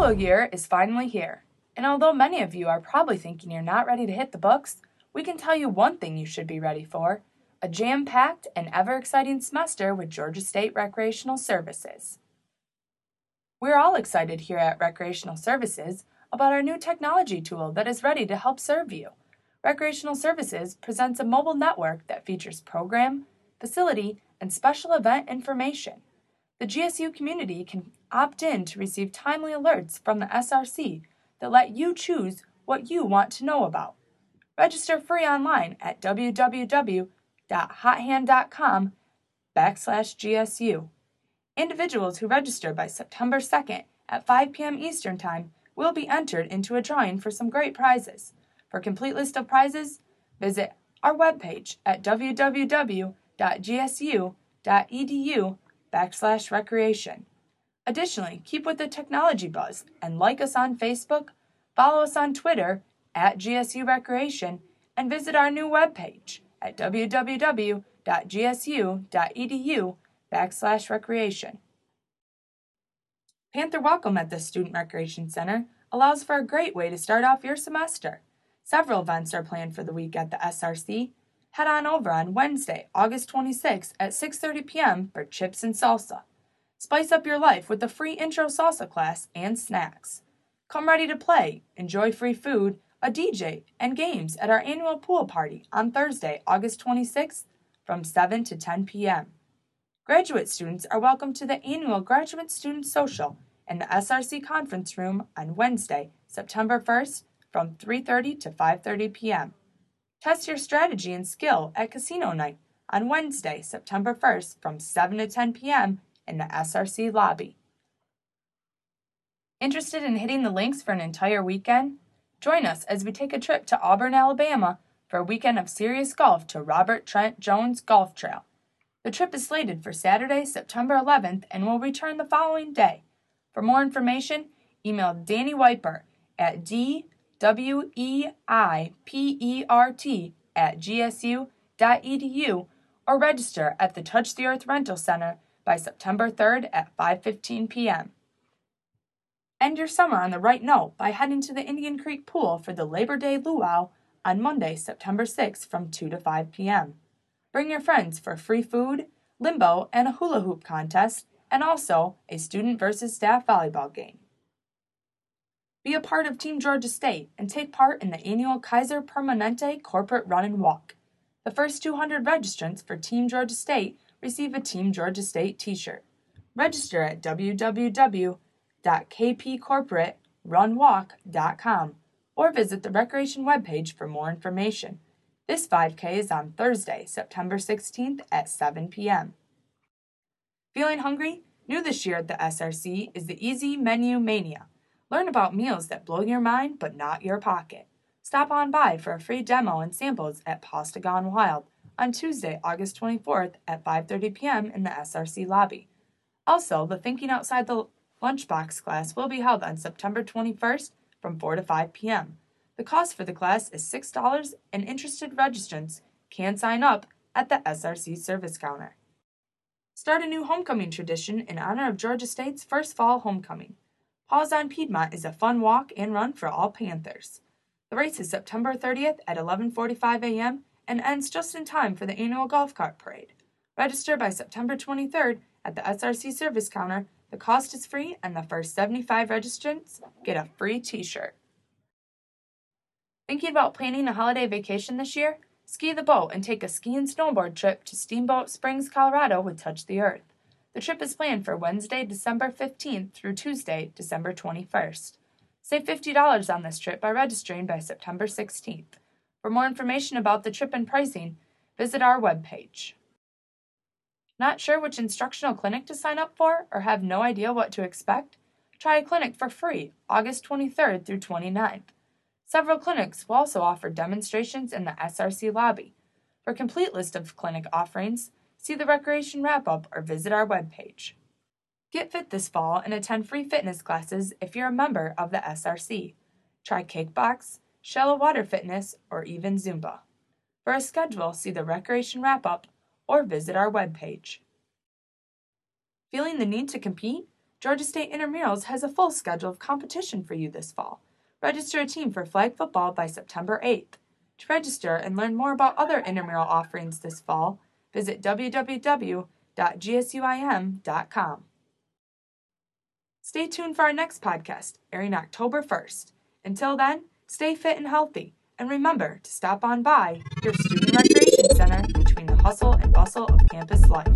school year is finally here, and although many of you are probably thinking you're not ready to hit the books, we can tell you one thing you should be ready for a jam packed and ever exciting semester with Georgia State Recreational Services. We're all excited here at Recreational Services about our new technology tool that is ready to help serve you. Recreational Services presents a mobile network that features program, facility, and special event information. The GSU community can opt in to receive timely alerts from the SRC that let you choose what you want to know about. Register free online at www.hothand.com backslash GSU. Individuals who register by September 2nd at 5 p.m. Eastern Time will be entered into a drawing for some great prizes. For a complete list of prizes, visit our webpage at www.gsu.edu backslash recreation. Additionally, keep with the technology buzz and like us on Facebook, follow us on Twitter at GSU Recreation, and visit our new webpage at www.gsu.edu backslash recreation. Panther Welcome at the Student Recreation Center allows for a great way to start off your semester. Several events are planned for the week at the SRC. Head on over on Wednesday, August 26th at 6:30 p.m. for chips and salsa. Spice up your life with a free intro salsa class and snacks. Come ready to play, enjoy free food, a DJ, and games at our annual pool party on Thursday, August 26th from 7 to 10 p.m. Graduate students are welcome to the annual Graduate Student Social in the SRC conference room on Wednesday, September 1st from 3:30 to 5:30 p.m. Test your strategy and skill at Casino Night on Wednesday, September 1st from 7 to 10 p.m. in the SRC lobby. Interested in hitting the links for an entire weekend? Join us as we take a trip to Auburn, Alabama for a weekend of serious golf to Robert Trent Jones Golf Trail. The trip is slated for Saturday, September 11th and will return the following day. For more information, email Danny Weipert at dweipert at gsu.edu or register at the Touch the Earth Rental Center by September 3rd at 5:15 p.m. End your summer on the right note by heading to the Indian Creek Pool for the Labor Day Luau on Monday, September 6th from 2 to 5 p.m. Bring your friends for free food, limbo, and a hula hoop contest, and also a student versus staff volleyball game. Be a part of Team Georgia State and take part in the annual Kaiser Permanente Corporate Run and Walk. The first 200 registrants for Team Georgia State receive a Team Georgia State t shirt. Register at www.kpcorporaterunwalk.com or visit the Recreation webpage for more information. This 5K is on Thursday, September 16th at 7 p.m. Feeling hungry? New this year at the SRC is the Easy Menu Mania. Learn about meals that blow your mind but not your pocket. Stop on by for a free demo and samples at Pasta Gone Wild on Tuesday, August 24th at 5:30 p.m. in the SRC lobby. Also, the Thinking Outside the Lunchbox class will be held on September 21st from 4 to 5 p.m. The cost for the class is $6 and interested registrants can sign up at the SRC service counter. Start a new homecoming tradition in honor of Georgia State's first fall homecoming. Paws on Piedmont is a fun walk and run for all Panthers. The race is September 30th at 11:45 a.m. and ends just in time for the annual golf cart parade. Register by September 23rd at the SRC service counter. The cost is free and the first 75 registrants get a free t-shirt. Thinking about planning a holiday vacation this year? Ski the boat and take a ski and snowboard trip to Steamboat Springs, Colorado with Touch the Earth. The trip is planned for Wednesday, December 15th through Tuesday, December 21st. Save $50 on this trip by registering by September 16th. For more information about the trip and pricing, visit our webpage. Not sure which instructional clinic to sign up for or have no idea what to expect? Try a clinic for free August 23rd through 29th. Several clinics will also offer demonstrations in the SRC lobby. For complete list of clinic offerings, see the Recreation Wrap Up or visit our webpage. Get fit this fall and attend free fitness classes if you're a member of the SRC. Try Cakebox, Shallow Water Fitness, or even Zumba. For a schedule, see the Recreation Wrap Up or visit our webpage. Feeling the need to compete? Georgia State Intramurals has a full schedule of competition for you this fall. Register a team for flag football by September 8th. To register and learn more about other intramural offerings this fall, visit www.gsuim.com. Stay tuned for our next podcast, airing October 1st. Until then, stay fit and healthy, and remember to stop on by your Student Recreation Center between the hustle and bustle of campus life.